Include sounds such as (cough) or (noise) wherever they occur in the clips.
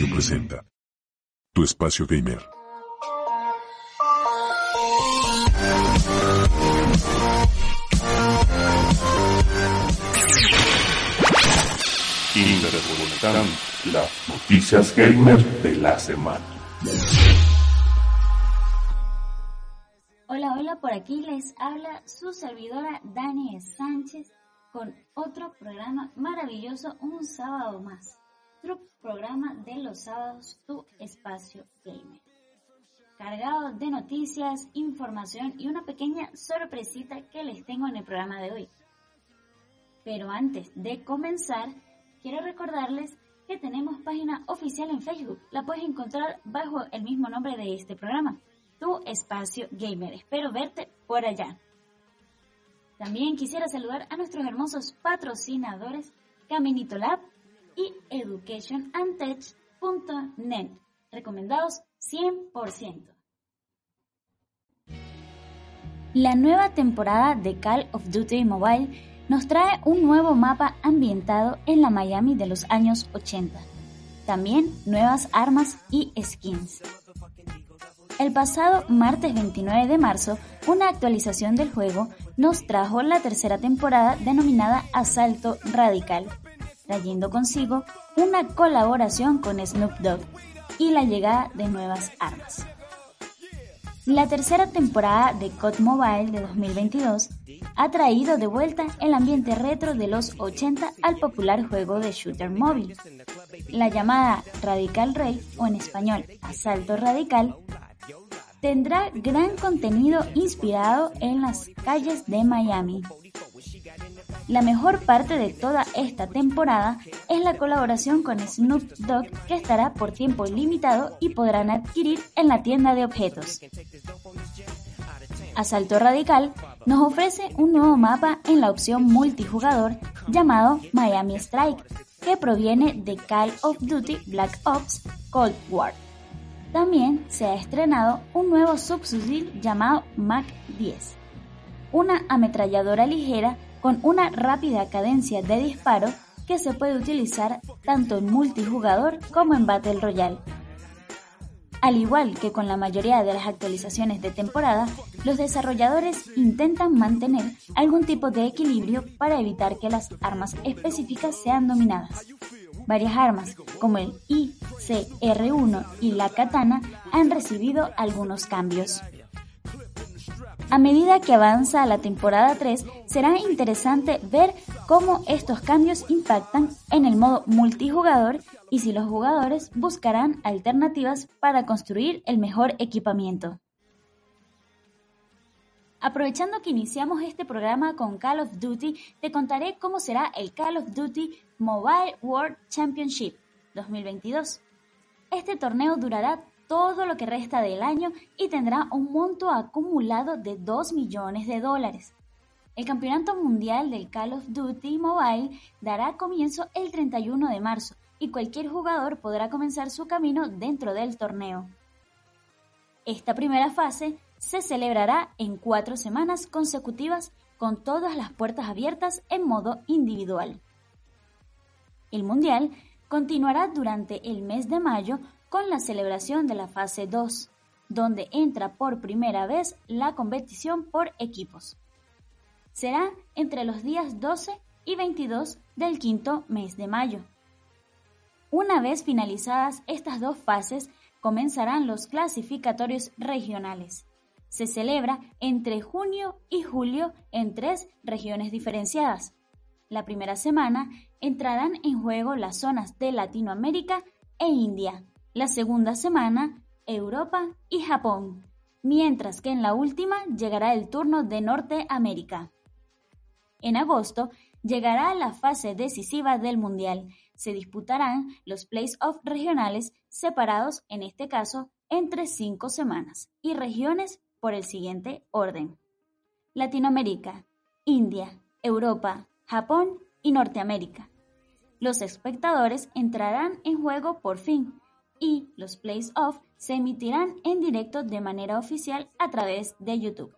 Radio presenta Tu Espacio Gamer. Interpretan las noticias gamer de la semana. Hola, hola, por aquí les habla su servidora Dani Sánchez con otro programa maravilloso, un sábado más. Otro programa de los sábados, tu espacio gamer. Cargado de noticias, información y una pequeña sorpresita que les tengo en el programa de hoy. Pero antes de comenzar, quiero recordarles que tenemos página oficial en Facebook. La puedes encontrar bajo el mismo nombre de este programa, Tu Espacio Gamer. Espero verte por allá. También quisiera saludar a nuestros hermosos patrocinadores Caminito Lab y educationandtech.net, recomendados 100%. La nueva temporada de Call of Duty Mobile nos trae un nuevo mapa ambientado en la Miami de los años 80. También nuevas armas y skins. El pasado martes 29 de marzo, una actualización del juego nos trajo la tercera temporada denominada Asalto Radical, trayendo consigo una colaboración con Snoop Dogg y la llegada de nuevas armas. La tercera temporada de COD Mobile de 2022 ha traído de vuelta el ambiente retro de los 80 al popular juego de shooter móvil. La llamada Radical Raid, o en español Asalto Radical, tendrá gran contenido inspirado en las calles de Miami. La mejor parte de toda esta temporada es la colaboración con Snoop Dogg que estará por tiempo limitado y podrán adquirir en la tienda de objetos. Asalto Radical nos ofrece un nuevo mapa en la opción multijugador llamado Miami Strike, que proviene de Call of Duty Black Ops Cold War. También se ha estrenado un nuevo subfusil llamado Mac 10, una ametralladora ligera con una rápida cadencia de disparo que se puede utilizar tanto en multijugador como en Battle Royale. Al igual que con la mayoría de las actualizaciones de temporada, los desarrolladores intentan mantener algún tipo de equilibrio para evitar que las armas específicas sean dominadas. Varias armas, como el ICR-1 y la katana, han recibido algunos cambios. A medida que avanza la temporada 3, será interesante ver cómo estos cambios impactan en el modo multijugador y si los jugadores buscarán alternativas para construir el mejor equipamiento. Aprovechando que iniciamos este programa con Call of Duty, te contaré cómo será el Call of Duty Mobile World Championship 2022. Este torneo durará todo lo que resta del año y tendrá un monto acumulado de 2 millones de dólares. El Campeonato Mundial del Call of Duty Mobile dará comienzo el 31 de marzo y cualquier jugador podrá comenzar su camino dentro del torneo. Esta primera fase se celebrará en cuatro semanas consecutivas con todas las puertas abiertas en modo individual. El Mundial continuará durante el mes de mayo con la celebración de la fase 2, donde entra por primera vez la competición por equipos. Será entre los días 12 y 22 del quinto mes de mayo. Una vez finalizadas estas dos fases, comenzarán los clasificatorios regionales. Se celebra entre junio y julio en tres regiones diferenciadas. La primera semana entrarán en juego las zonas de Latinoamérica e India, la segunda semana Europa y Japón, mientras que en la última llegará el turno de Norteamérica. En agosto llegará la fase decisiva del Mundial. Se disputarán los playoffs regionales separados, en este caso, entre cinco semanas y regiones por el siguiente orden. Latinoamérica, India, Europa, Japón y Norteamérica. Los espectadores entrarán en juego por fin y los plays-off se emitirán en directo de manera oficial a través de YouTube.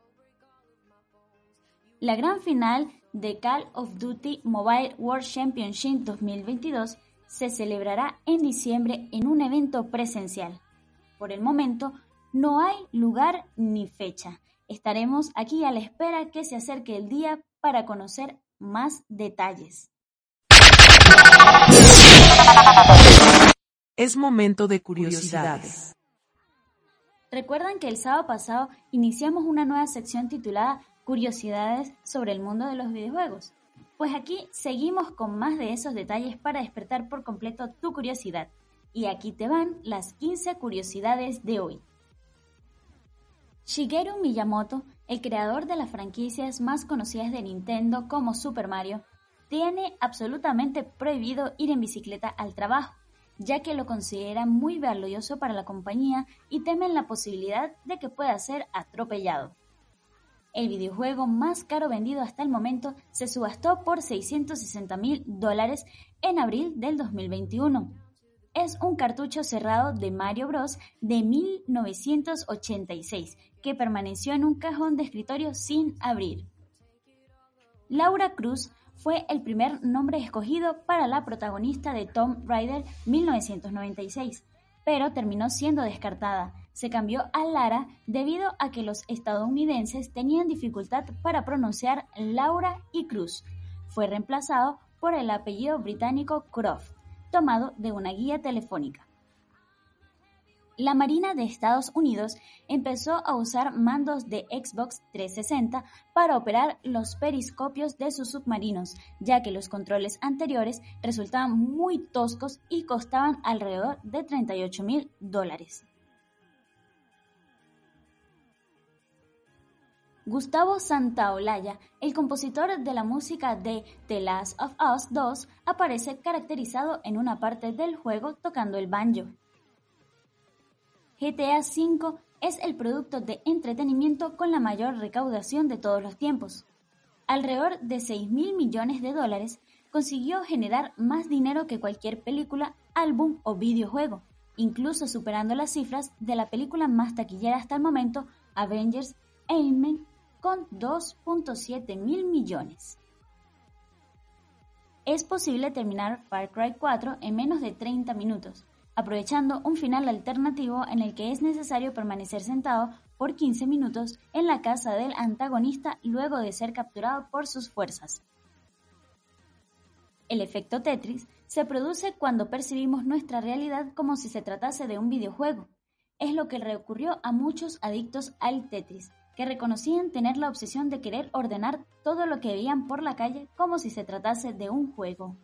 La gran final de Call of Duty Mobile World Championship 2022 se celebrará en diciembre en un evento presencial. Por el momento, no hay lugar ni fecha. Estaremos aquí a la espera que se acerque el día para conocer más detalles. Es momento de curiosidades. Recuerdan que el sábado pasado iniciamos una nueva sección titulada Curiosidades sobre el mundo de los videojuegos. Pues aquí seguimos con más de esos detalles para despertar por completo tu curiosidad. Y aquí te van las 15 curiosidades de hoy. Shigeru Miyamoto, el creador de las franquicias más conocidas de Nintendo como Super Mario, tiene absolutamente prohibido ir en bicicleta al trabajo, ya que lo considera muy valioso para la compañía y temen la posibilidad de que pueda ser atropellado. El videojuego más caro vendido hasta el momento se subastó por 660 mil dólares en abril del 2021. Es un cartucho cerrado de Mario Bros. de 1986 que permaneció en un cajón de escritorio sin abrir. Laura Cruz fue el primer nombre escogido para la protagonista de Tomb Raider 1996, pero terminó siendo descartada se cambió a Lara debido a que los estadounidenses tenían dificultad para pronunciar Laura y Cruz. Fue reemplazado por el apellido británico Croft, tomado de una guía telefónica. La Marina de Estados Unidos empezó a usar mandos de Xbox 360 para operar los periscopios de sus submarinos, ya que los controles anteriores resultaban muy toscos y costaban alrededor de 38 mil dólares. Gustavo Santaolalla, el compositor de la música de The Last of Us 2, aparece caracterizado en una parte del juego tocando el banjo. GTA V es el producto de entretenimiento con la mayor recaudación de todos los tiempos. Alrededor de 6 mil millones de dólares consiguió generar más dinero que cualquier película, álbum o videojuego, incluso superando las cifras de la película más taquillera hasta el momento, Avengers Endgame con 2.7 mil millones. Es posible terminar Far Cry 4 en menos de 30 minutos, aprovechando un final alternativo en el que es necesario permanecer sentado por 15 minutos en la casa del antagonista luego de ser capturado por sus fuerzas. El efecto Tetris se produce cuando percibimos nuestra realidad como si se tratase de un videojuego. Es lo que recurrió a muchos adictos al Tetris, que reconocían tener la obsesión de querer ordenar todo lo que veían por la calle como si se tratase de un juego.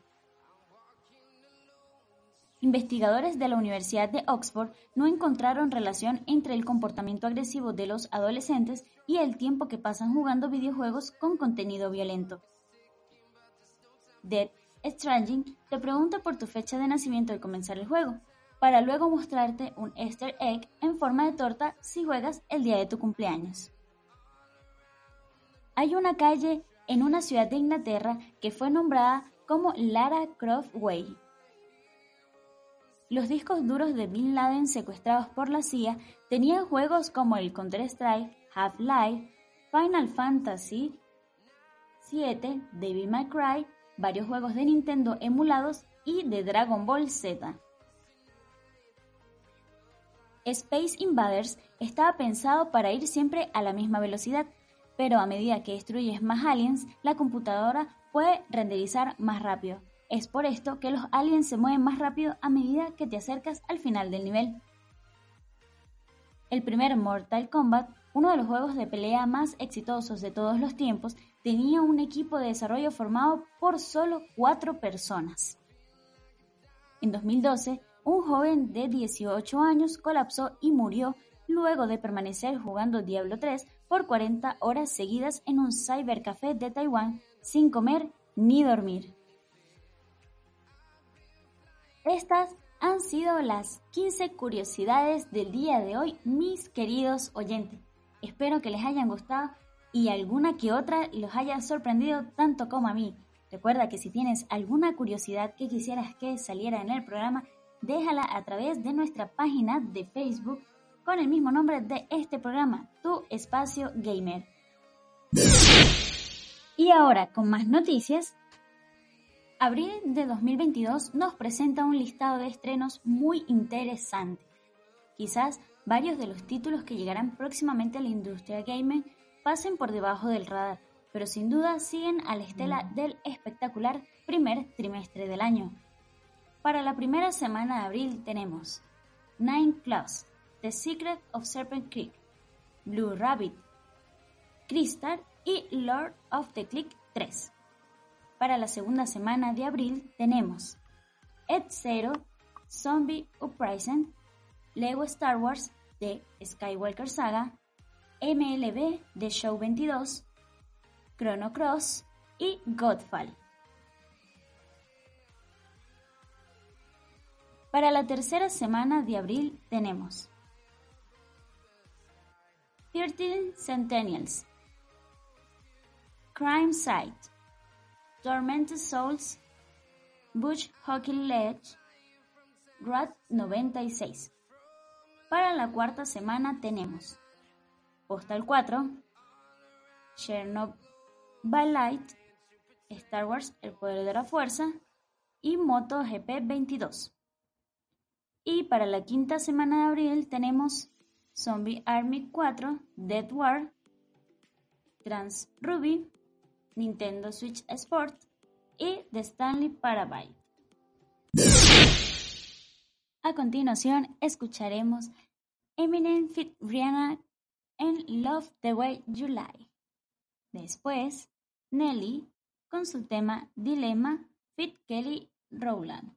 Investigadores de la Universidad de Oxford no encontraron relación entre el comportamiento agresivo de los adolescentes y el tiempo que pasan jugando videojuegos con contenido violento. Dead Stranding te pregunta por tu fecha de nacimiento al comenzar el juego, para luego mostrarte un easter egg en forma de torta si juegas el día de tu cumpleaños. Hay una calle en una ciudad de Inglaterra que fue nombrada como Lara Croft Way. Los discos duros de Bin Laden secuestrados por la CIA tenían juegos como el Counter-Strike, Half-Life, Final Fantasy VII, Devil May Cry, varios juegos de Nintendo emulados y de Dragon Ball Z. Space Invaders estaba pensado para ir siempre a la misma velocidad, pero a medida que destruyes más aliens, la computadora puede renderizar más rápido. Es por esto que los aliens se mueven más rápido a medida que te acercas al final del nivel. El primer Mortal Kombat, uno de los juegos de pelea más exitosos de todos los tiempos, tenía un equipo de desarrollo formado por solo cuatro personas. En 2012, un joven de 18 años colapsó y murió luego de permanecer jugando Diablo 3 por 40 horas seguidas en un cybercafé de Taiwán sin comer ni dormir. Estas han sido las 15 curiosidades del día de hoy, mis queridos oyentes. Espero que les hayan gustado y alguna que otra los haya sorprendido tanto como a mí. Recuerda que si tienes alguna curiosidad que quisieras que saliera en el programa, déjala a través de nuestra página de Facebook con el mismo nombre de este programa, Tu Espacio Gamer. Y ahora, con más noticias, Abril de 2022 nos presenta un listado de estrenos muy interesante. Quizás varios de los títulos que llegarán próximamente a la industria gaming pasen por debajo del radar, pero sin duda siguen a la estela del espectacular primer trimestre del año. Para la primera semana de abril tenemos Nine Plus, The Secret of Serpent Creek, Blue Rabbit, Crystal y Lord of the Click 3. Para la segunda semana de abril tenemos Ed Zero, Zombie Uprising, Lego Star Wars de Skywalker Saga, MLB de Show 22, Chrono Cross y Godfall. Para la tercera semana de abril tenemos 13 Centennials, Crime Site, Tormented Souls, Bush Hockey Ledge, Rat 96. Para la cuarta semana tenemos Postal 4, Chernobyl Light, Star Wars El Poder de la Fuerza y MotoGP 22. Y para la quinta semana de abril tenemos Zombie Army 4, Dead War, Trans Ruby, Nintendo Switch Sport y The Stanley Parabite. A continuación escucharemos Eminem Fit Rihanna en Love the Way You Lie. Después, Nelly con su tema Dilema Fit Kelly Rowland.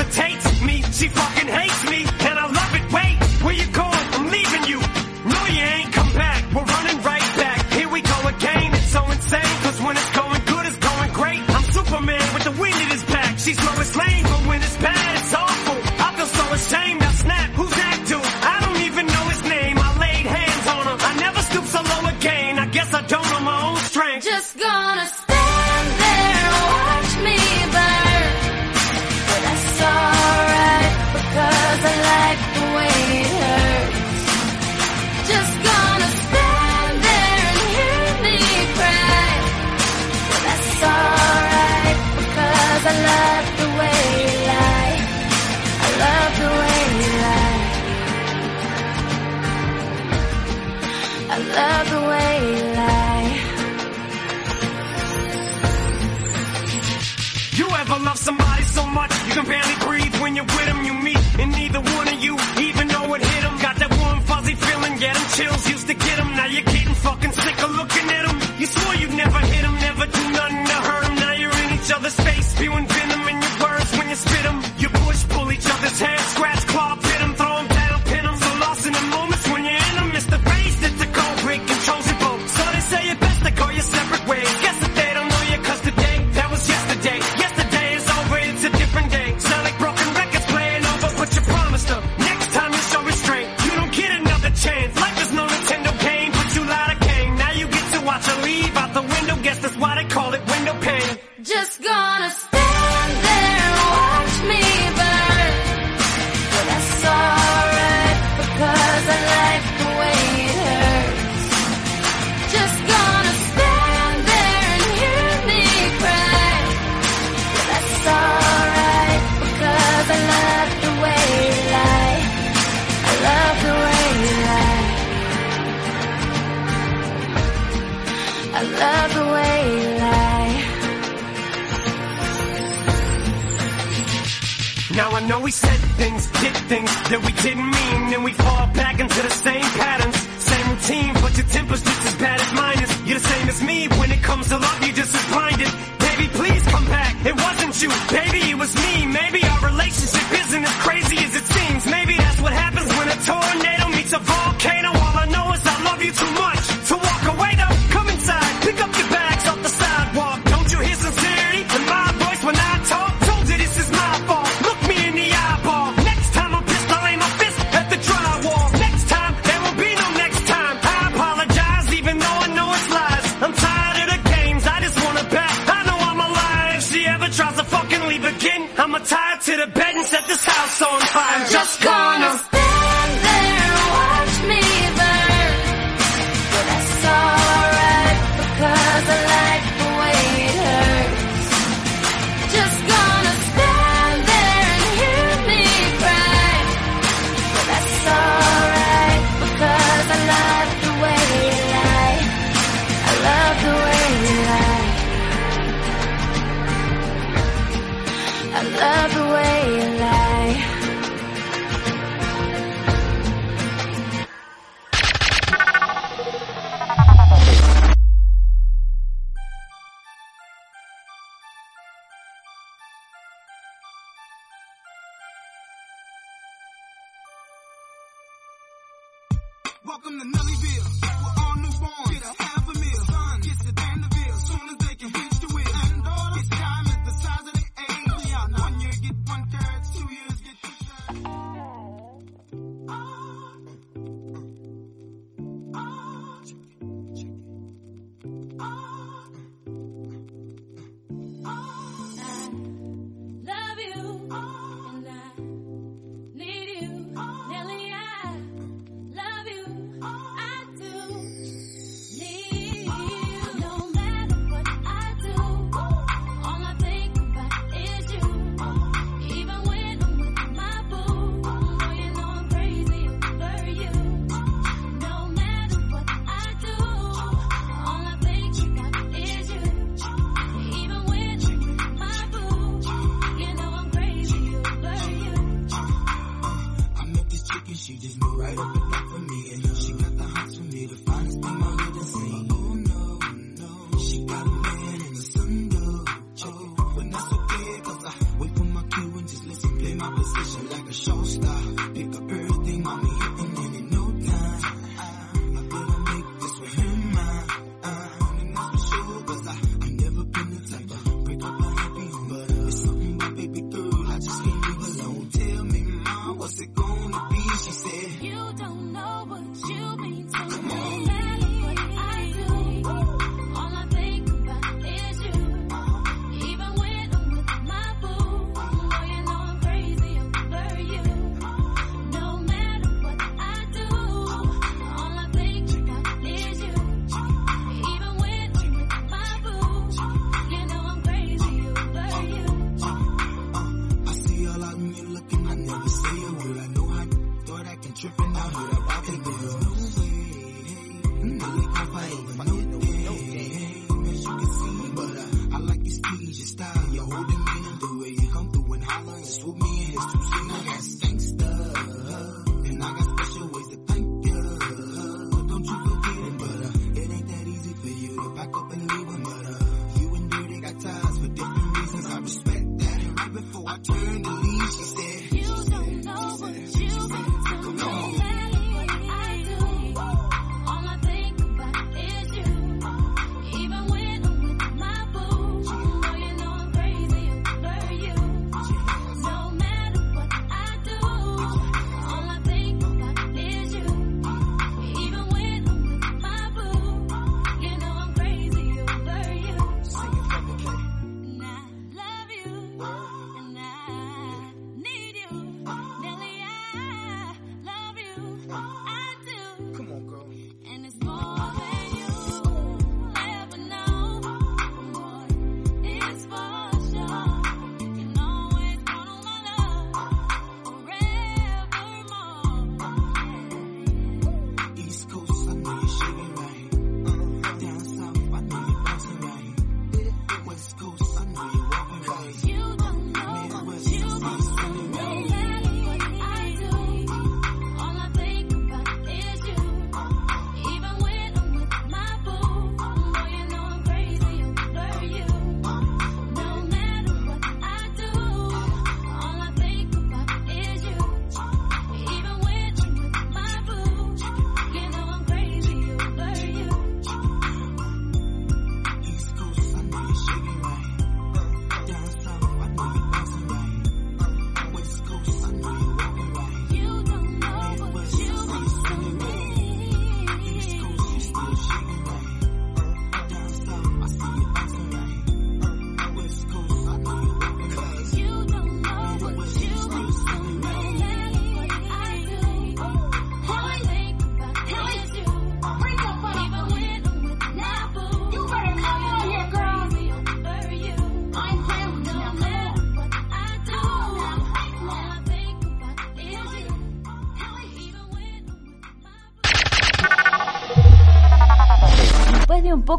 play my position like a show star.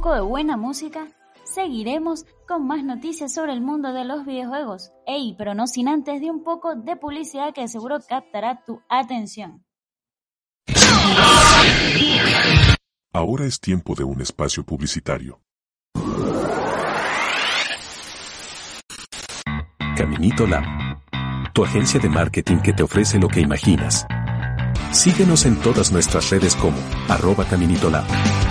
Poco de buena música, seguiremos con más noticias sobre el mundo de los videojuegos. Ey, pero no sin antes de un poco de publicidad que seguro captará tu atención. Ahora es tiempo de un espacio publicitario. Caminito Lab. Tu agencia de marketing que te ofrece lo que imaginas. Síguenos en todas nuestras redes como arroba Caminito Lab.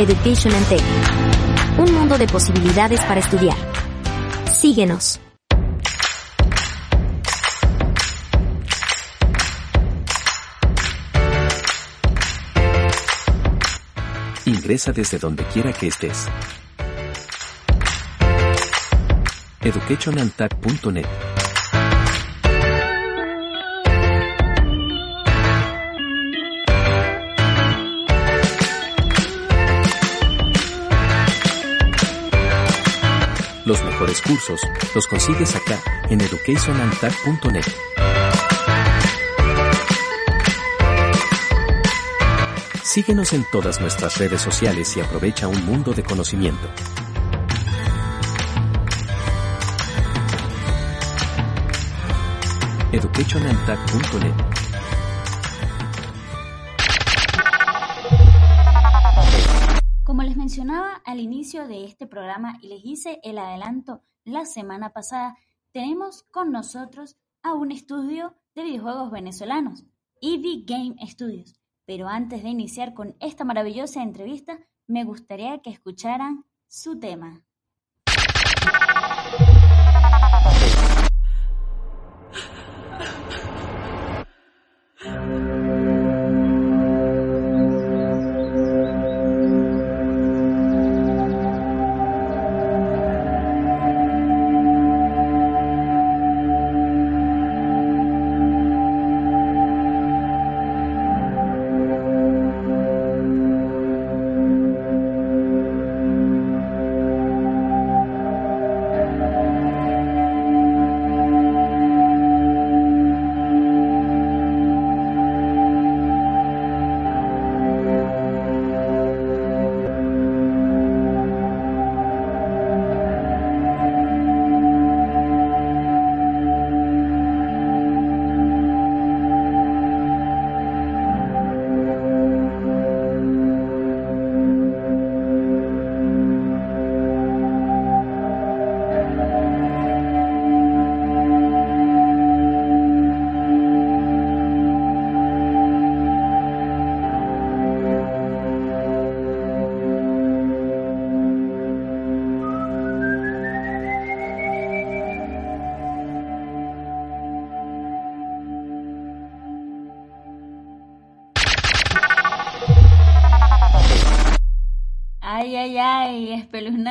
Education and Tech. Un mundo de posibilidades para estudiar. Síguenos. Ingresa desde donde quiera que estés. educationandtech.net Los mejores cursos los consigues acá en educationandtech.net. Síguenos en todas nuestras redes sociales y aprovecha un mundo de conocimiento. educationandtech.net este programa y les hice el adelanto la semana pasada, tenemos con nosotros a un estudio de videojuegos venezolanos, EV Game Studios. Pero antes de iniciar con esta maravillosa entrevista, me gustaría que escucharan su tema.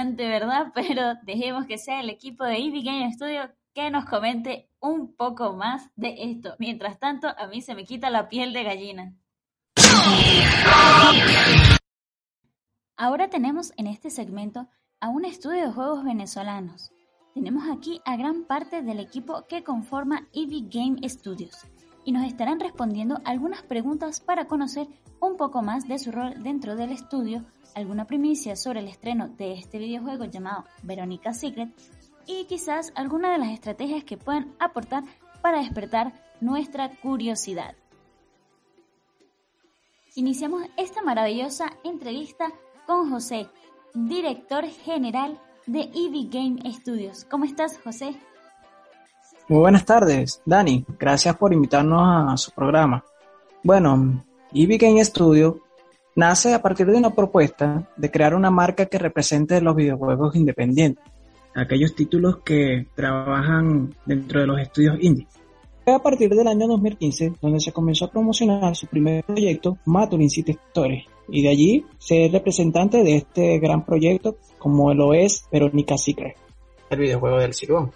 Espeluznante, ¿verdad? (laughs) Pero dejemos que sea el equipo de EV Game Studio que nos comente un poco más de esto. Mientras tanto, a mí se me quita la piel de gallina. Ahora tenemos en este segmento a un estudio de juegos venezolanos. Tenemos aquí a gran parte del equipo que conforma EV Game Studios y nos estarán respondiendo algunas preguntas para conocer un poco más de su rol dentro del estudio, alguna primicia sobre el estreno de este videojuego llamado Verónica Secret y quizás alguna de las estrategias que pueden aportar para despertar nuestra curiosidad. Iniciamos esta maravillosa entrevista con José, director general de EV Game Studios. ¿Cómo estás, José? Muy buenas tardes, Dani. Gracias por invitarnos a su programa. Bueno, EV Game Studio nace a partir de una propuesta de crear una marca que represente los videojuegos independientes, aquellos títulos que trabajan dentro de los estudios indie. Fue a partir del año 2015 donde se comenzó a promocionar su primer proyecto, Maturin City Stories, y de allí ser representante de este gran proyecto como lo es Verónica Secret, el videojuego del Silbón.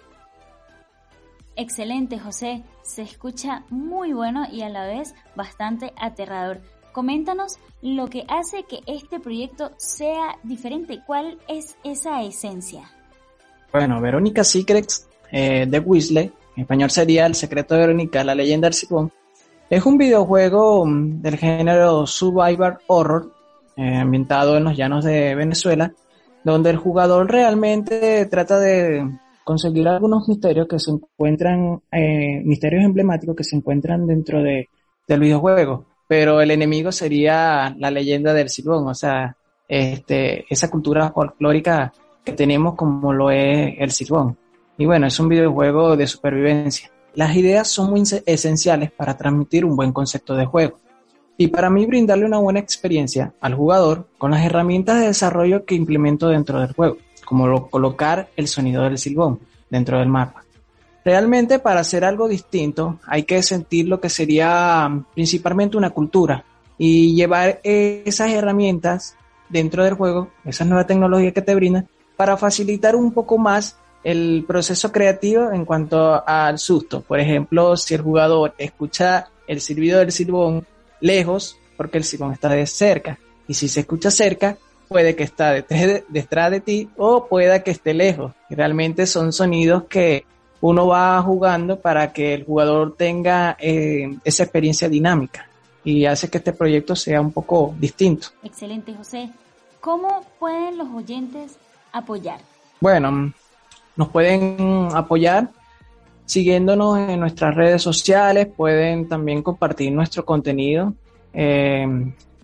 Excelente, José. Se escucha muy bueno y a la vez bastante aterrador. Coméntanos lo que hace que este proyecto sea diferente. ¿Cuál es esa esencia? Bueno, Verónica Secrets eh, de Weasley en español sería El secreto de Verónica, la leyenda del Silbón, es un videojuego mm, del género Survivor Horror, eh, ambientado en los llanos de Venezuela, donde el jugador realmente trata de conseguir algunos misterios que se encuentran, eh, misterios emblemáticos que se encuentran dentro de, del videojuego, pero el enemigo sería la leyenda del Silbón, o sea, este, esa cultura folclórica que tenemos como lo es el Silbón. Y bueno, es un videojuego de supervivencia. Las ideas son muy esenciales para transmitir un buen concepto de juego y para mí brindarle una buena experiencia al jugador con las herramientas de desarrollo que implemento dentro del juego, como colocar el sonido del silbón dentro del mapa. Realmente para hacer algo distinto hay que sentir lo que sería mm, principalmente una cultura y llevar esas herramientas dentro del juego, esas nuevas tecnologías que te brindan, para facilitar un poco más el proceso creativo en cuanto al susto. Por ejemplo, si el jugador escucha el silbido del silbón lejos, porque el silbón está de cerca, y si se escucha cerca, puede que está detrás de, ti o pueda que esté lejos. realmente son sonidos que uno va jugando para que el jugador tenga eh, esa experiencia dinámica y hace que este proyecto sea un poco distinto. Excelente, José. ¿Cómo pueden los oyentes apoyar? Bueno, nos pueden apoyar siguiéndonos en nuestras redes sociales, pueden también compartir nuestro contenido eh,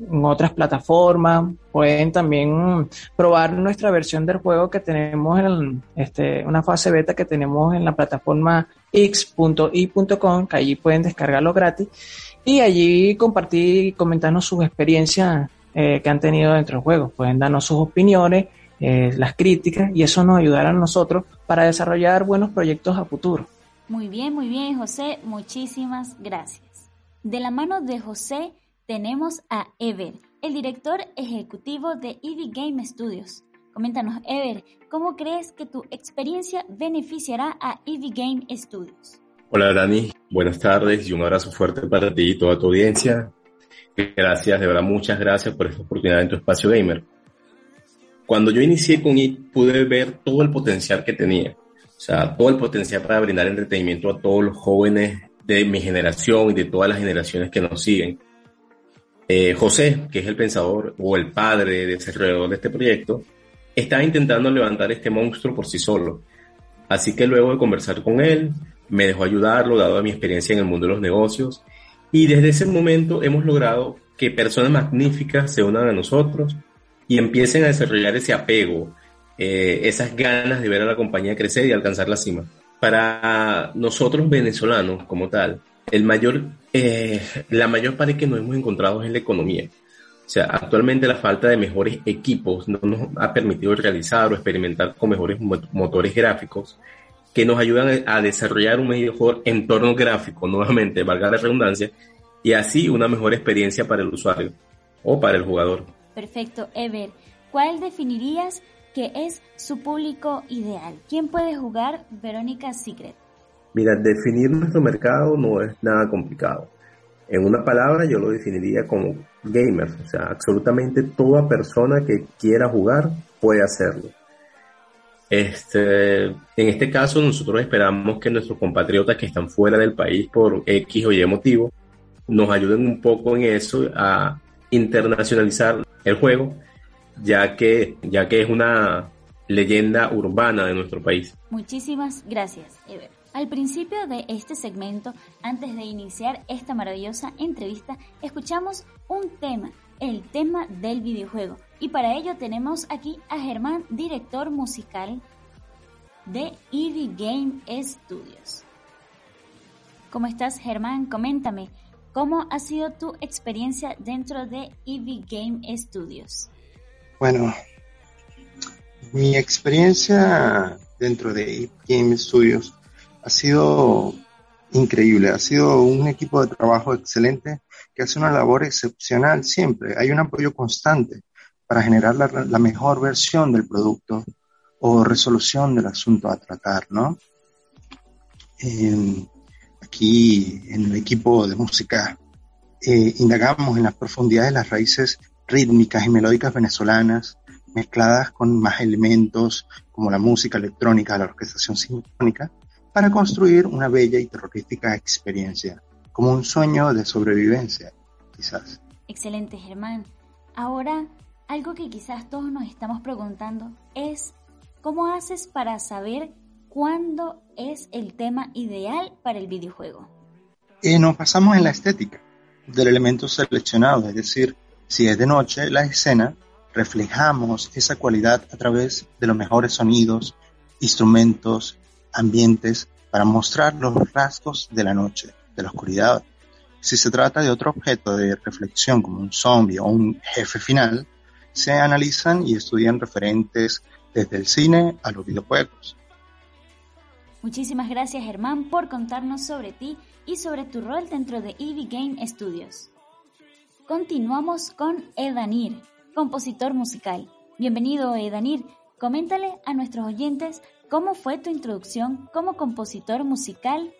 en otras plataformas, pueden también probar nuestra versión del juego que tenemos en este, una fase beta que tenemos en la plataforma x.i.com, que allí pueden descargarlo gratis y allí compartir y comentarnos sus experiencias eh, que han tenido dentro del juego. Pueden darnos sus opiniones, eh, las críticas y eso nos ayudará a nosotros para desarrollar buenos proyectos a futuro. Muy bien, muy bien, José. Muchísimas gracias. De la mano de José tenemos a Ever, el director ejecutivo de EV Game Studios. Coméntanos, Ever, ¿cómo crees que tu experiencia beneficiará a EV Game Studios? Hola, Dani. Buenas tardes y un abrazo fuerte para ti y toda tu audiencia. Gracias, de verdad, muchas gracias por esta oportunidad en tu espacio gamer. Cuando yo inicié con IT, pude ver todo el potencial que tenía o sea, todo el potencial para brindar entretenimiento a todos los jóvenes de mi generación y de todas las generaciones que nos siguen. Eh, José, que es el pensador o el padre desarrollador de este proyecto, estaba intentando levantar este monstruo por sí solo. Así que luego de conversar con él, me dejó ayudarlo, dado mi experiencia en el mundo de los negocios. Y desde ese momento hemos logrado que personas magníficas se unan a nosotros y empiecen a desarrollar ese apego, eh, esas ganas de ver a la compañía crecer y alcanzar la cima. Para nosotros venezolanos como tal, el mayor, eh, la mayor pared que nos hemos encontrado es en la economía. O sea, actualmente la falta de mejores equipos no nos ha permitido realizar o experimentar con mejores motores gráficos que nos ayudan a desarrollar un mejor entorno gráfico, nuevamente, valga la redundancia, y así una mejor experiencia para el usuario o para el jugador. Perfecto, Ever. ¿Cuál definirías que es su público ideal. ¿Quién puede jugar Verónica Secret? Mira, definir nuestro mercado no es nada complicado. En una palabra yo lo definiría como gamers, o sea, absolutamente toda persona que quiera jugar puede hacerlo. Este, en este caso nosotros esperamos que nuestros compatriotas que están fuera del país por X o Y motivo nos ayuden un poco en eso a internacionalizar el juego ya que, ya que es una leyenda urbana de nuestro país. Muchísimas gracias, Ever. Al principio de este segmento, antes de iniciar esta maravillosa entrevista, escuchamos un tema, el tema del videojuego. Y para ello tenemos aquí a Germán, director musical de EV Game Studios. ¿Cómo estás, Germán? Coméntame, ¿cómo ha sido tu experiencia dentro de EV Game Studios? Bueno, mi experiencia dentro de Game Studios ha sido increíble, ha sido un equipo de trabajo excelente que hace una labor excepcional siempre. Hay un apoyo constante para generar la, mejor versión del producto o resolución del asunto a tratar, ¿no? aquí en el equipo de música eh, indagamos en las profundidades de las raíces rítmicas y melódicas venezolanas, mezcladas con más elementos como la música electrónica, la orquestación sinfónica, para construir una bella y terrorífica experiencia, como un sueño de sobrevivencia, quizás. Excelente, Germán. Ahora, algo que quizás todos nos estamos preguntando es, ¿cómo haces para saber cuándo es el tema ideal para el videojuego? Y nos pasamos en la estética del elemento seleccionado, es decir, si es de noche la escena, reflejamos esa cualidad a través de los mejores sonidos, instrumentos, ambientes, para mostrar los rasgos de la noche, de la oscuridad. Si se trata de otro objeto de reflexión como un zombie o un jefe final, se analizan y estudian referentes desde el cine a los videojuegos. Muchísimas gracias Germán por contarnos sobre ti y sobre tu rol dentro de EV Game Studios. Continuamos con Edanir, compositor musical. Bienvenido Edanir, coméntale a nuestros oyentes cómo fue tu introducción como compositor musical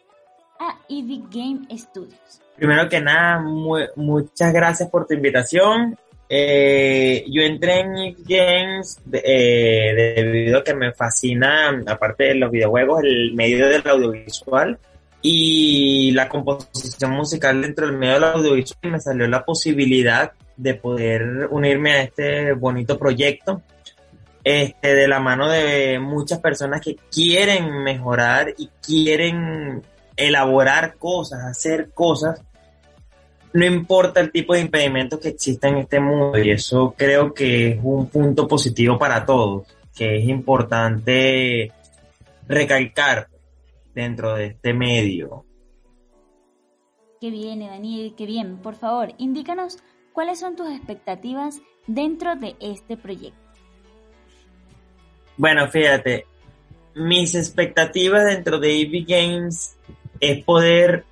a EV Game Studios. Primero que nada, mu muchas gracias por tu invitación. Eh, yo entré en EV Games eh, debido a que me fascina, aparte de los videojuegos, el medio del audiovisual y la composición musical dentro del medio del audiovisual. Me salió la posibilidad de poder unirme a este bonito proyecto este, de la mano de muchas personas que quieren mejorar y quieren elaborar cosas, hacer cosas, no importa el tipo de impedimentos que exista en este mundo y eso creo que es un punto positivo para todos, que es importante recalcar dentro de este medio. Qué bien, Daniel, qué bien. Por favor, indícanos cuáles son tus expectativas dentro de este proyecto. Bueno, fíjate, mis expectativas dentro de EV Games es poder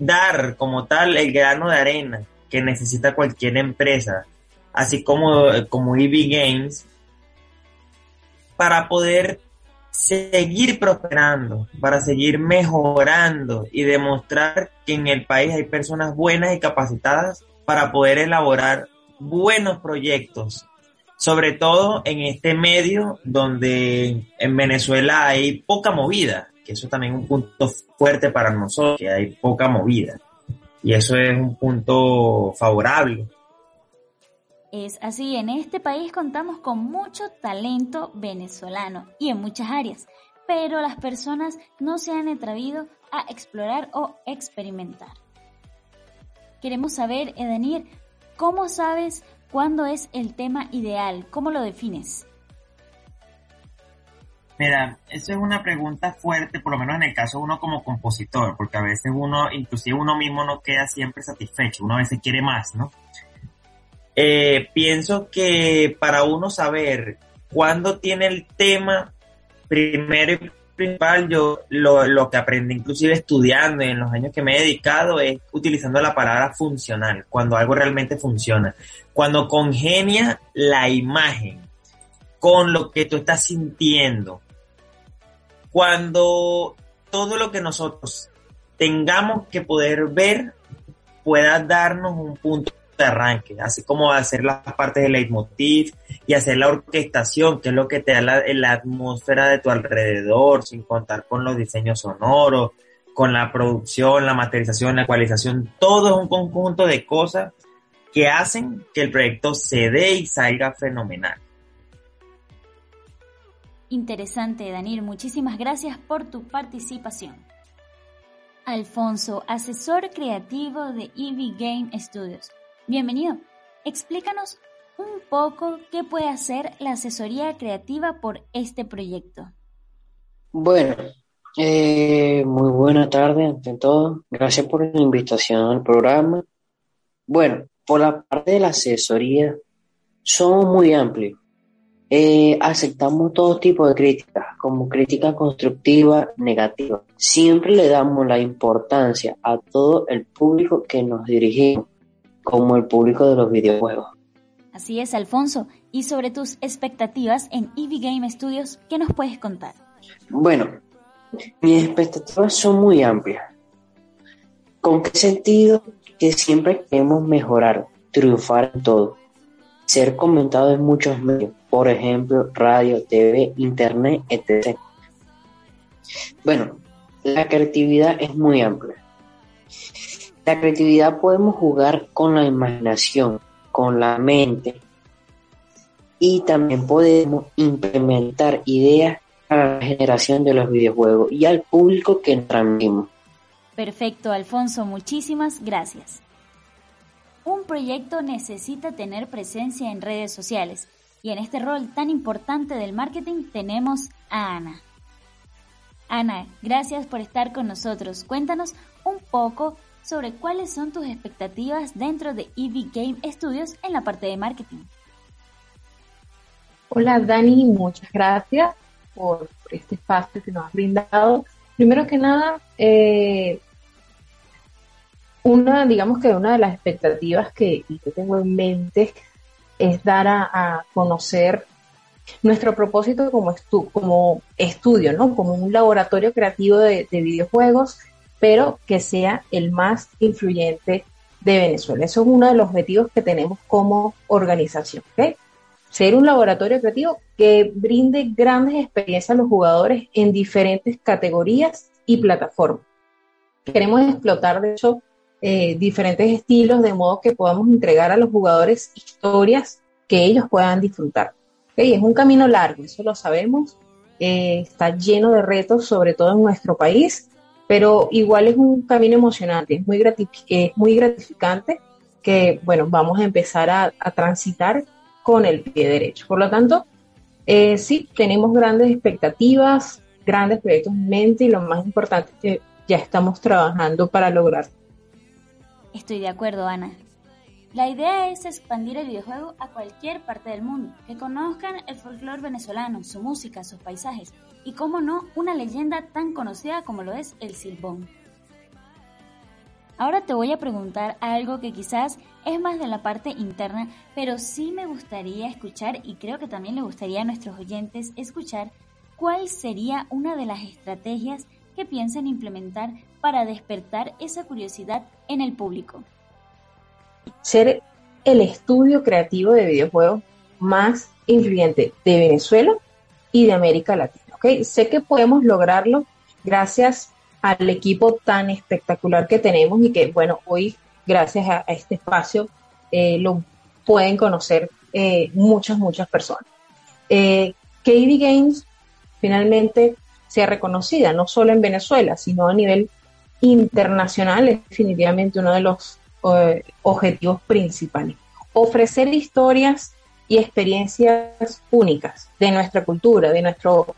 dar como tal el grano de arena que necesita cualquier empresa, así como, como EV Games, para poder seguir prosperando, para seguir mejorando y demostrar que en el país hay personas buenas y capacitadas para poder elaborar buenos proyectos, sobre todo en este medio donde en Venezuela hay poca movida, que eso también es un punto fuerte para nosotros, que hay poca movida. Y eso es un punto favorable. Es así, en este país contamos con mucho talento venezolano y en muchas áreas, pero las personas no se han atrevido a explorar o experimentar. Queremos saber, Edenir, ¿cómo sabes cuándo es el tema ideal? ¿Cómo lo defines? Mira, eso es una pregunta fuerte, por lo menos en el caso de uno como compositor, porque a veces uno, inclusive uno mismo no queda siempre satisfecho, uno a veces quiere más, ¿no? Eh, pienso que para uno saber cuándo tiene el tema, primero y principal, yo lo, lo que aprendí inclusive estudiando en los años que me he dedicado es utilizando la palabra funcional, cuando algo realmente funciona, cuando congenia la imagen con lo que tú estás sintiendo, cuando todo lo que nosotros tengamos que poder ver pueda darnos un punto de arranque, así como hacer las partes del leitmotiv y hacer la orquestación, que es lo que te da la, atmósfera de tu alrededor, sin contar con los diseños sonoros, con la producción, la materialización, la ecualización, todo es un conjunto de cosas que hacen que el proyecto se dé y salga fenomenal. Interesante, Daniel. Muchísimas gracias por tu participación. Alfonso, asesor creativo de EV Game Studios. Bienvenido. Explícanos un poco qué puede hacer la asesoría creativa por este proyecto. Bueno, eh, muy buena tarde ante todo. Gracias por la invitación al programa. Bueno, por la parte de la asesoría, somos muy amplios. Eh, aceptamos todo tipo de críticas, como crítica constructiva, negativa. Siempre le damos la importancia a todo el público que nos dirigimos, como el público de los videojuegos. Así es, Alfonso. Y sobre tus expectativas en EV Game Studios, ¿qué nos puedes contar? Bueno, mis expectativas son muy amplias. ¿Con qué sentido? Que siempre queremos mejorar, triunfar en todo, ser comentado en muchos medios, por ejemplo, radio, TV, internet, etc. Bueno, la creatividad es muy amplia. La creatividad podemos jugar con la imaginación, con la mente y también podemos implementar ideas para la generación de los videojuegos y al público que transmitimos. Perfecto, Alfonso, muchísimas gracias. Un proyecto necesita tener presencia en redes sociales y en este rol tan importante del marketing tenemos a Ana. Ana, gracias por estar con nosotros. Cuéntanos un poco sobre cuáles son tus expectativas dentro de EV Game Studios en la parte de marketing. Hola Dani, muchas gracias por este espacio que nos has brindado. Primero que nada, eh, una, digamos que una de las expectativas que, que tengo en mente es dar a, conocer nuestro propósito como, estu como estudio, ¿no? Como un laboratorio creativo de, videojuegos, pero que sea el más influyente de Venezuela. Eso es uno de los objetivos que tenemos como organización, ¿ok? Ser un laboratorio creativo que brinde grandes experiencias a los jugadores en diferentes categorías y plataformas. Queremos explotar, de hecho, eh, diferentes estilos de modo que podamos entregar a los jugadores historias que ellos puedan disfrutar. ¿Okay? Es un camino largo, eso lo sabemos, eh, está lleno de retos, sobre todo en nuestro país, pero igual es un camino emocionante, es muy, gratif es muy gratificante que, bueno, vamos a empezar a, a, transitar con el pie derecho. Por lo tanto, eh, sí, tenemos grandes expectativas, grandes proyectos en mente y lo más importante es que ya estamos trabajando para lograrlo. Estoy de acuerdo, Ana. La idea es expandir el videojuego a cualquier parte del mundo, que conozcan el folclore venezolano, su música, sus paisajes y, como no, una leyenda tan conocida como lo es el Silbón. Ahora te voy a preguntar algo que quizás es más de la parte interna, pero sí me gustaría escuchar y creo que también le gustaría a nuestros oyentes escuchar cuál sería una de las estrategias que piensan implementar para despertar esa curiosidad en el público. Ser el estudio creativo de videojuegos más influyente de Venezuela y de América Latina. ¿okay? Sé que podemos lograrlo gracias al equipo tan espectacular que tenemos y que, bueno, hoy, gracias a, este espacio, eh, lo pueden conocer eh, muchas, muchas personas. Eh, KD Games finalmente sea reconocida, no solo en Venezuela, sino a nivel internacional, es definitivamente uno de los eh, objetivos principales. Ofrecer historias y experiencias únicas de nuestra cultura, de nuestro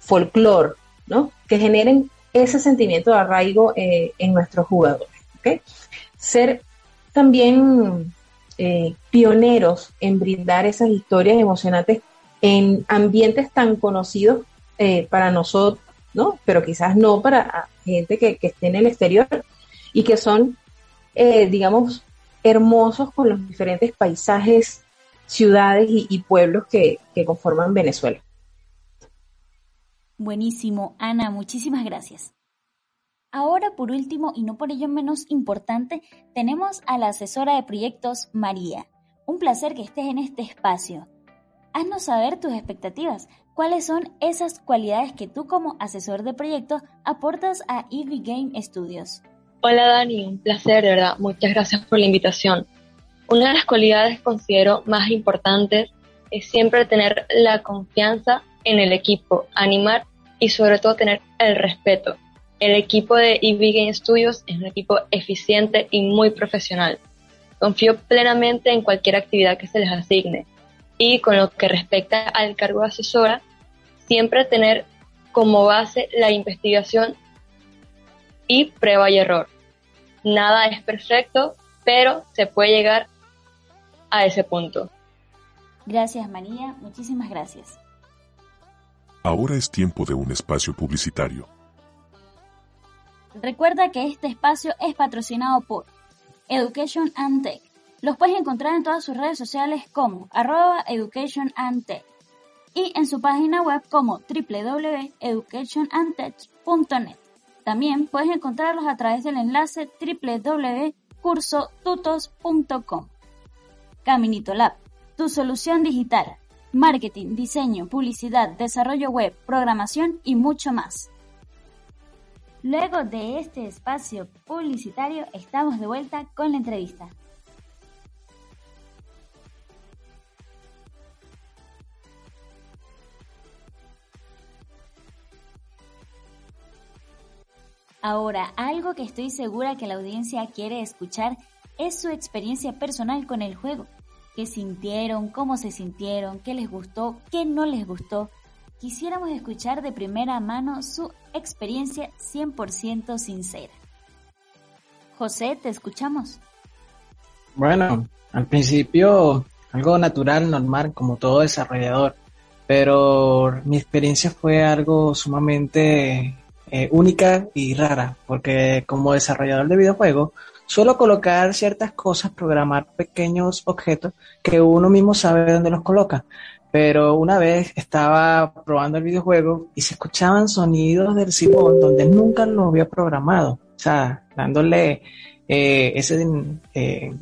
folclore, ¿no? Que generen ese sentimiento de arraigo eh, en nuestros jugadores. Ser también eh, pioneros en brindar esas historias emocionantes en ambientes tan conocidos para nosotros, ¿no? Pero quizás no para gente que esté en el exterior y que son, eh, digamos, hermosos con los diferentes paisajes, ciudades y, pueblos que, que conforman Venezuela. Buenísimo, Ana, muchísimas gracias. Ahora, por último, y no por ello menos importante, tenemos a la asesora de proyectos, María. Un placer que estés en este espacio. Haznos saber tus expectativas. ¿Cuáles son esas cualidades que tú como asesor de proyectos aportas a EV Game Studios? Hola Dani, un placer, de verdad. Muchas gracias por la invitación. Una de las cualidades que considero más importantes es siempre tener la confianza en el equipo, animar y sobre todo tener el respeto. El equipo de EV Game Studios es un equipo eficiente y muy profesional. Confío plenamente en cualquier actividad que se les asigne. Y con lo que respecta al cargo de asesora, siempre tener como base la investigación y prueba y error. Nada es perfecto, pero se puede llegar a ese punto. Gracias María, muchísimas gracias. Ahora es tiempo de un espacio publicitario. Recuerda que este espacio es patrocinado por Education and Tech. Los puedes encontrar en todas sus redes sociales como arroba Education and Tech y en su página web como www.educationandtech.net. También puedes encontrarlos a través del enlace www.cursotutos.com. Caminito Lab, tu solución digital, marketing, diseño, publicidad, desarrollo web, programación y mucho más. Luego de este espacio publicitario, estamos de vuelta con la entrevista. Ahora, algo que estoy segura que la audiencia quiere escuchar es su experiencia personal con el juego. ¿Qué sintieron? ¿Cómo se sintieron? ¿Qué les gustó? ¿Qué no les gustó? Quisiéramos escuchar de primera mano su experiencia 100% sincera. José, te escuchamos. Bueno, al principio algo natural, normal, como todo desarrollador, pero mi experiencia fue algo sumamente eh, única y rara, porque como desarrollador de videojuegos suelo colocar ciertas cosas, programar pequeños objetos que uno mismo sabe dónde los coloca. Pero una vez estaba probando el videojuego y se escuchaban sonidos del silbón donde nunca lo había programado. O sea, dándole eh, ese eh,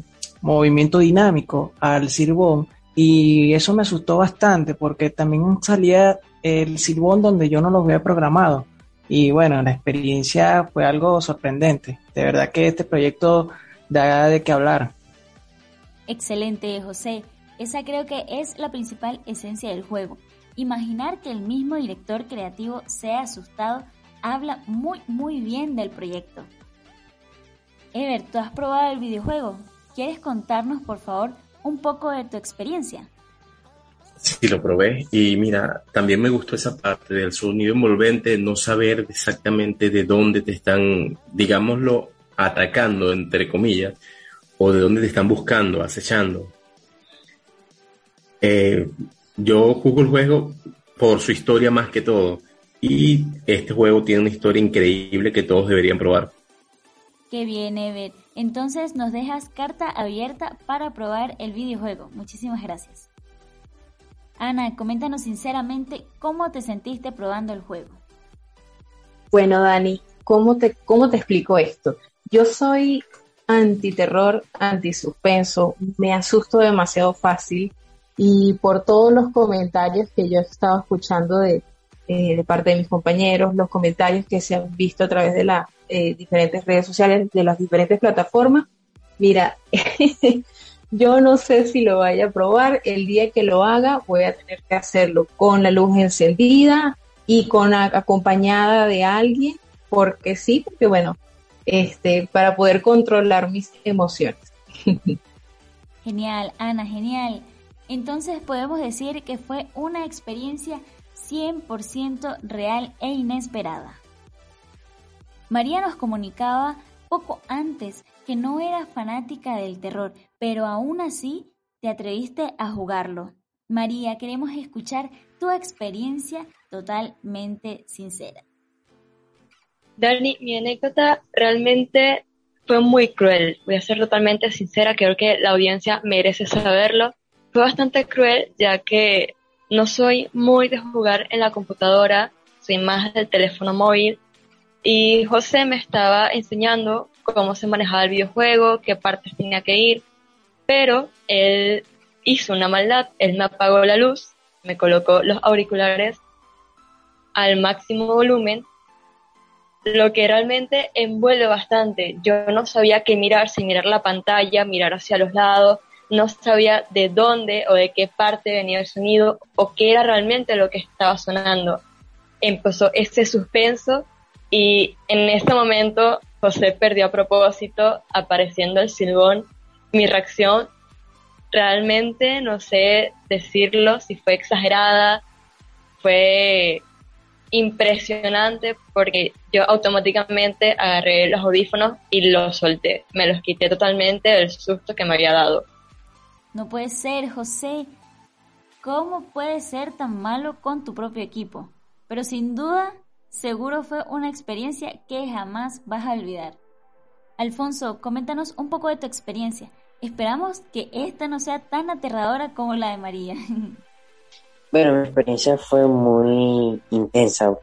movimiento dinámico al silbón. Y eso me asustó bastante porque también salía el silbón donde yo no lo había programado. Y bueno, la experiencia fue algo sorprendente. De verdad que este proyecto da de qué hablar. Excelente, José. Esa creo que es la principal esencia del juego. Imaginar que el mismo director creativo sea asustado habla muy muy bien del proyecto. Ever, ¿tú has probado el videojuego? ¿Quieres contarnos por favor un poco de tu experiencia? Sí, lo probé y mira, también me gustó esa parte del sonido envolvente, no saber exactamente de dónde te están, digámoslo, atacando, entre comillas, o de dónde te están buscando, acechando. Eh, yo juego el juego por su historia más que todo y este juego tiene una historia increíble que todos deberían probar. Qué bien, Ever. Entonces nos dejas carta abierta para probar el videojuego. Muchísimas gracias. Ana, coméntanos sinceramente cómo te sentiste probando el juego. Bueno, Dani, ¿cómo te, cómo te explico esto? Yo soy antiterror, antisuspenso, me asusto demasiado fácil y por todos los comentarios que yo he estado escuchando de, eh, parte de mis compañeros, los comentarios que se han visto a través de las eh, diferentes redes sociales, de las diferentes plataformas, mira, (laughs) Yo no sé si lo vaya a probar. El día que lo haga voy a tener que hacerlo con la luz encendida y con acompañada de alguien, porque sí, porque bueno, este, para poder controlar mis emociones. (laughs) Genial, Ana, genial. Entonces podemos decir que fue una experiencia 100% real e inesperada. María nos comunicaba poco antes que no eras fanática del terror, pero aún así te atreviste a jugarlo. María, queremos escuchar tu experiencia totalmente sincera. Dani, mi anécdota realmente fue muy cruel. Voy a ser totalmente sincera, creo que la audiencia merece saberlo. Fue bastante cruel ya que no soy muy de jugar en la computadora, soy más del teléfono móvil. Y José me estaba enseñando cómo se manejaba el videojuego, qué partes tenía que ir, pero él hizo una maldad, él me apagó la luz, me colocó los auriculares al máximo volumen, lo que realmente envuelve bastante. Yo no sabía qué mirar, si mirar la pantalla, mirar hacia los lados, no sabía de dónde o de qué parte venía el sonido o qué era realmente lo que estaba sonando. Empezó ese suspenso y en ese momento José perdió a propósito apareciendo el silbón. Mi reacción realmente no sé decirlo si fue exagerada, fue impresionante porque yo automáticamente agarré los audífonos y los solté. Me los quité totalmente del susto que me había dado. No puede ser, José. ¿Cómo puedes ser tan malo con tu propio equipo? Pero sin duda Seguro fue una experiencia que jamás vas a olvidar. Alfonso, coméntanos un poco de tu experiencia. Esperamos que esta no sea tan aterradora como la de María. (laughs) Bueno, mi experiencia fue muy intensa.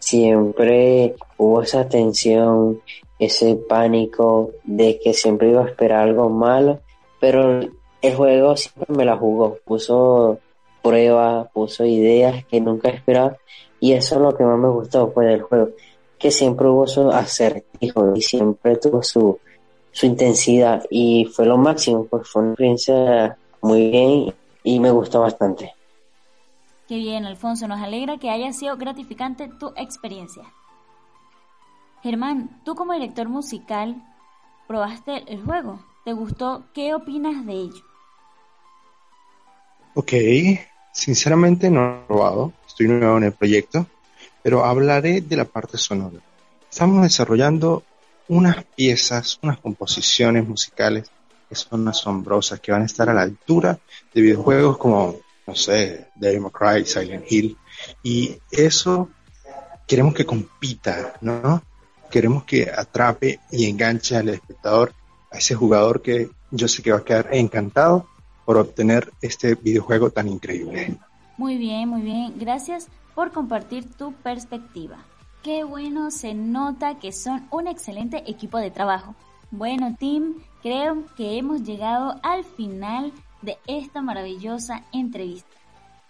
Siempre hubo esa tensión, ese pánico de que siempre iba a esperar algo malo, pero el juego siempre me la jugó, puso pruebas, puso ideas que nunca esperaba y eso es lo que más me gustó pues del juego, que siempre hubo su acertijo y siempre tuvo su, su intensidad y fue lo máximo, pues fue una experiencia muy bien y me gustó bastante. Qué bien, Alfonso, nos alegra que haya sido gratificante tu experiencia. Germán, tú como director musical, probaste el juego. ¿Te gustó? ¿Qué opinas de ello? Ok, sinceramente no lo he probado, estoy nuevo en el proyecto, pero hablaré de la parte sonora. Estamos desarrollando unas piezas, unas composiciones musicales que son asombrosas, que van a estar a la altura de videojuegos como, no sé, Devil May Cry, Silent Hill, y eso queremos que compita, ¿no? Queremos que atrape y enganche al espectador, a ese jugador que yo sé que va a quedar encantado por obtener este videojuego tan increíble. Muy bien, muy bien. Gracias por compartir tu perspectiva. Qué bueno, se nota que son un excelente equipo de trabajo. Bueno, Tim, creo que hemos llegado al final de esta maravillosa entrevista.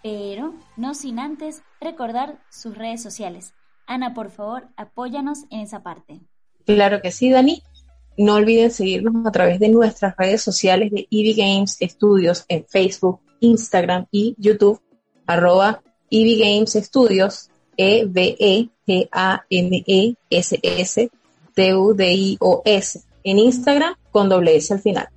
Pero no sin antes recordar sus redes sociales. Ana, por favor, apóyanos en esa parte. Claro que sí, Dani. No olviden seguirnos a través de nuestras redes sociales de EV Games Studios en Facebook, Instagram y YouTube, arroba EV Games Studios, e v e g a m e s s t u d i o s en Instagram con doble S al final.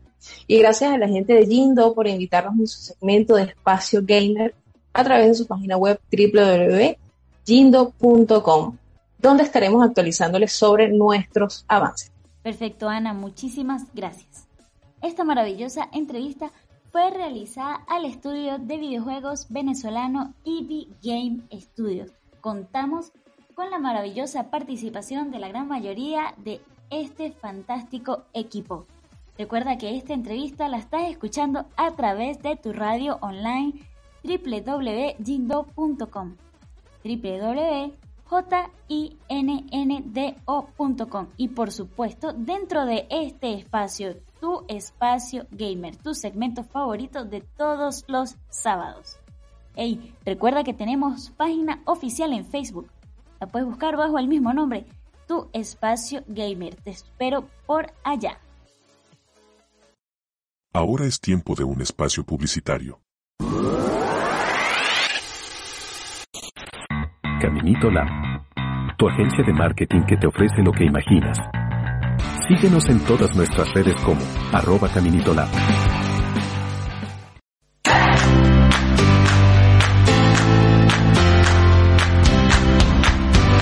Y gracias a la gente de Jindo por invitarnos en su segmento de Espacio Gamer a través de su página web www.jindo.com, donde estaremos actualizándoles sobre nuestros avances. Perfecto, Ana, muchísimas gracias. Esta maravillosa entrevista fue realizada al estudio de videojuegos venezolano EV Game Studios. Contamos con la maravillosa participación de la gran mayoría de este fantástico equipo. Recuerda que esta entrevista la estás escuchando a través de tu radio online www.jindo.com www.jindo.com y por supuesto dentro de este espacio, tu espacio gamer, tu segmento favorito de todos los sábados. Hey, recuerda que tenemos página oficial en Facebook. La puedes buscar bajo el mismo nombre, tu espacio gamer. Te espero por allá. Ahora es tiempo de un espacio publicitario. Caminito Lab. Tu agencia de marketing que te ofrece lo que imaginas. Síguenos en todas nuestras redes como arroba Caminito Lab.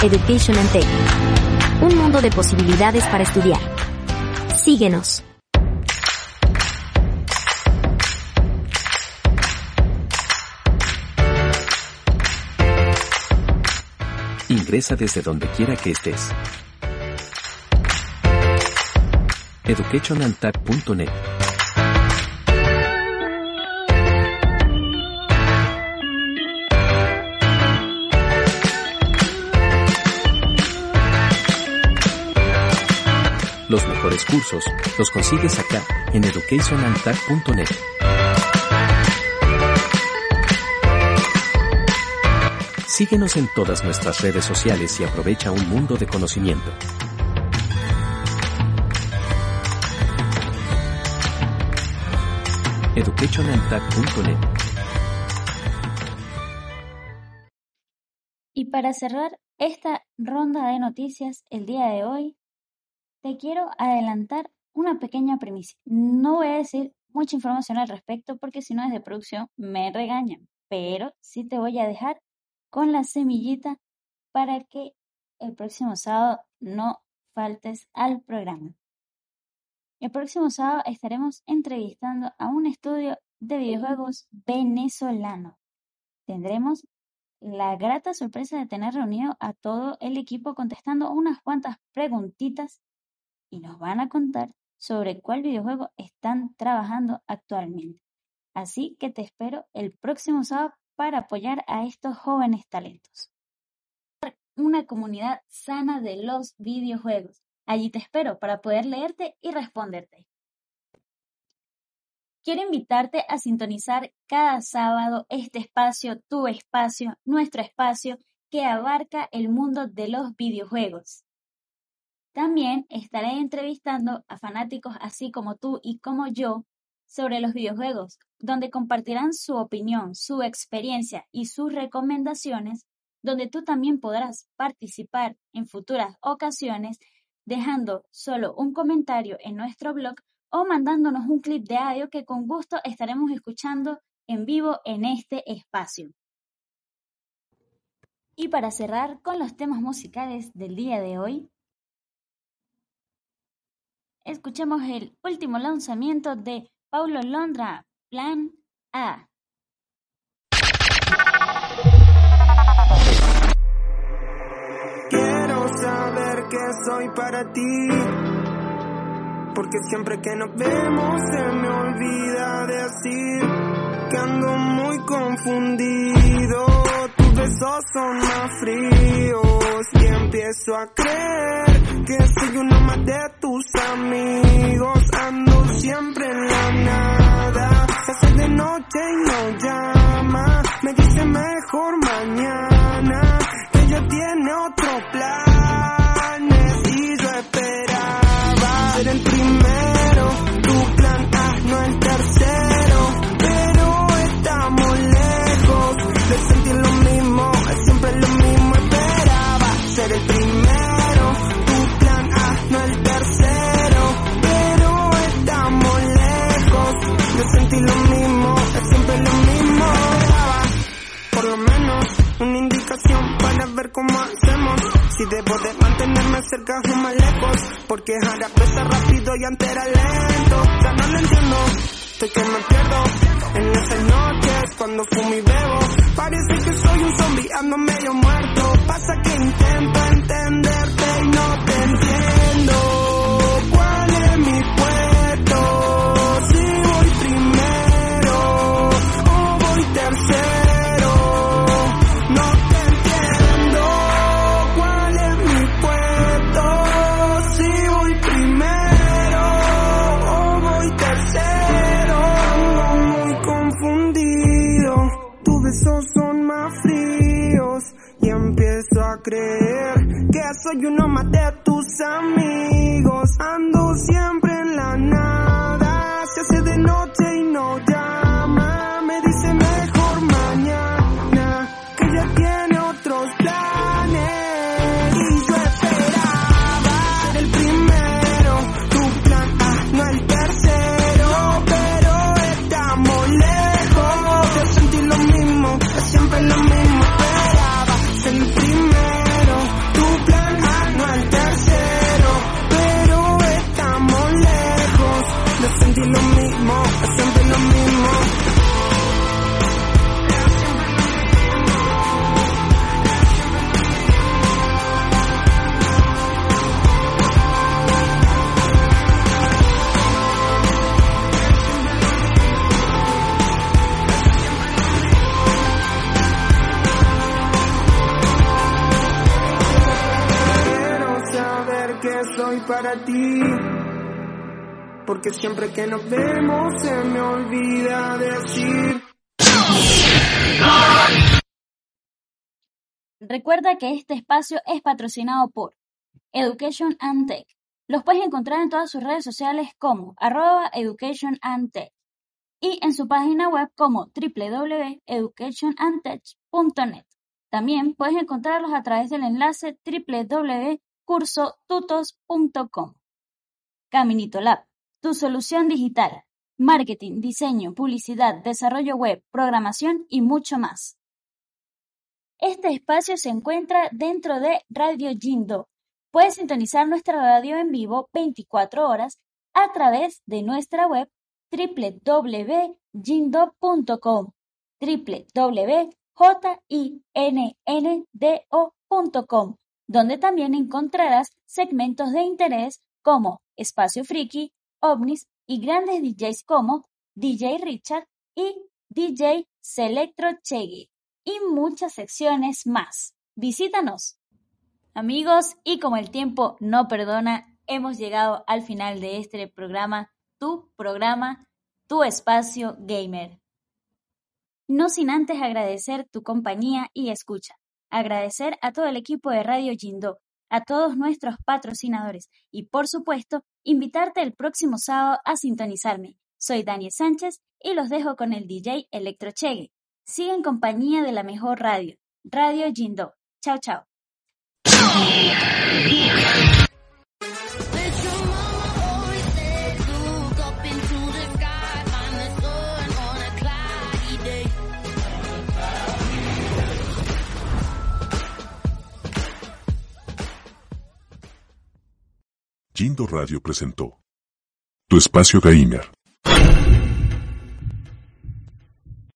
Education and Tech. Un mundo de posibilidades para estudiar. Síguenos. Ingresa desde donde quiera que estés. educationandtech.net Los mejores cursos los consigues acá en educationandtech.net. Síguenos en todas nuestras redes sociales y aprovecha un mundo de conocimiento. educationandtech.net Y para cerrar esta ronda de noticias el día de hoy, te quiero adelantar una pequeña premisa. No voy a decir mucha información al respecto porque si no es de producción me regañan, pero sí te voy a dejar con la semillita para que el próximo sábado no faltes al programa. El próximo sábado estaremos entrevistando a un estudio de videojuegos venezolano. Tendremos la grata sorpresa de tener reunido a todo el equipo contestando unas cuantas preguntitas y nos van a contar sobre cuál videojuego están trabajando actualmente. Así que te espero el próximo sábado para apoyar a estos jóvenes talentos. Una comunidad sana de los videojuegos. Allí te espero para poder leerte y responderte. Quiero invitarte a sintonizar cada sábado este espacio, tu espacio, nuestro espacio, que abarca el mundo de los videojuegos. También estaré entrevistando a fanáticos así como tú y como yo sobre los videojuegos, donde compartirán su opinión, su experiencia y sus recomendaciones, donde tú también podrás participar en futuras ocasiones dejando solo un comentario en nuestro blog o mandándonos un clip de audio que con gusto estaremos escuchando en vivo en este espacio. Y para cerrar con los temas musicales del día de hoy, escuchemos el último lanzamiento de Paulo Londra, Plan A. que soy para ti. Porque siempre que nos vemos se me olvida decir que ando muy confundido. Tus besos son más fríos y empiezo a creer que soy uno más de tus amigos. Ando siempre en la nada. Hace de noche y no llama. Me dice mejor mañana que ella tiene otro planes ver cómo hacemos. Si debo de mantenerme cerca o más lejos, porque ahora pesa rápido y antes era lento. Ya no lo entiendo, estoy que me pierdo en esas noches cuando fumo y bebo. Parece que soy un zombie, ando medio muerto. Pasa que intento entenderte y no te entiendo. Espacio es patrocinado por Education and Tech. Los puedes encontrar en todas sus redes sociales como arroba Education and Tech y en su página web como www.educationandtech.net. También puedes encontrarlos a través del enlace www.cursotutos.com. Caminito Lab, tu solución digital, marketing, diseño, publicidad, desarrollo web, programación y mucho más. Este espacio se encuentra dentro de Radio Jindo. Puedes sintonizar nuestra radio en vivo 24 horas a través de nuestra web www.jindo.com www.jindo.com donde también encontrarás segmentos de interés como Espacio Friki, OVNIs y grandes DJs como DJ Richard y DJ Selectro Chegui y muchas secciones más. Visítanos. Amigos, y como el tiempo no perdona, hemos llegado al final de este programa, tu programa, tu espacio gamer. No sin antes agradecer tu compañía y escucha. agradecer a todo el equipo de Radio Jindo, a todos nuestros patrocinadores y, por supuesto, invitarte el próximo sábado a sintonizarme. Soy Daniel Sánchez y los dejo con el DJ Electrochegue. Sigue en compañía de la mejor radio, Radio Jindo. Chao, chao. Jindo Radio presentó Tu Espacio Gamer.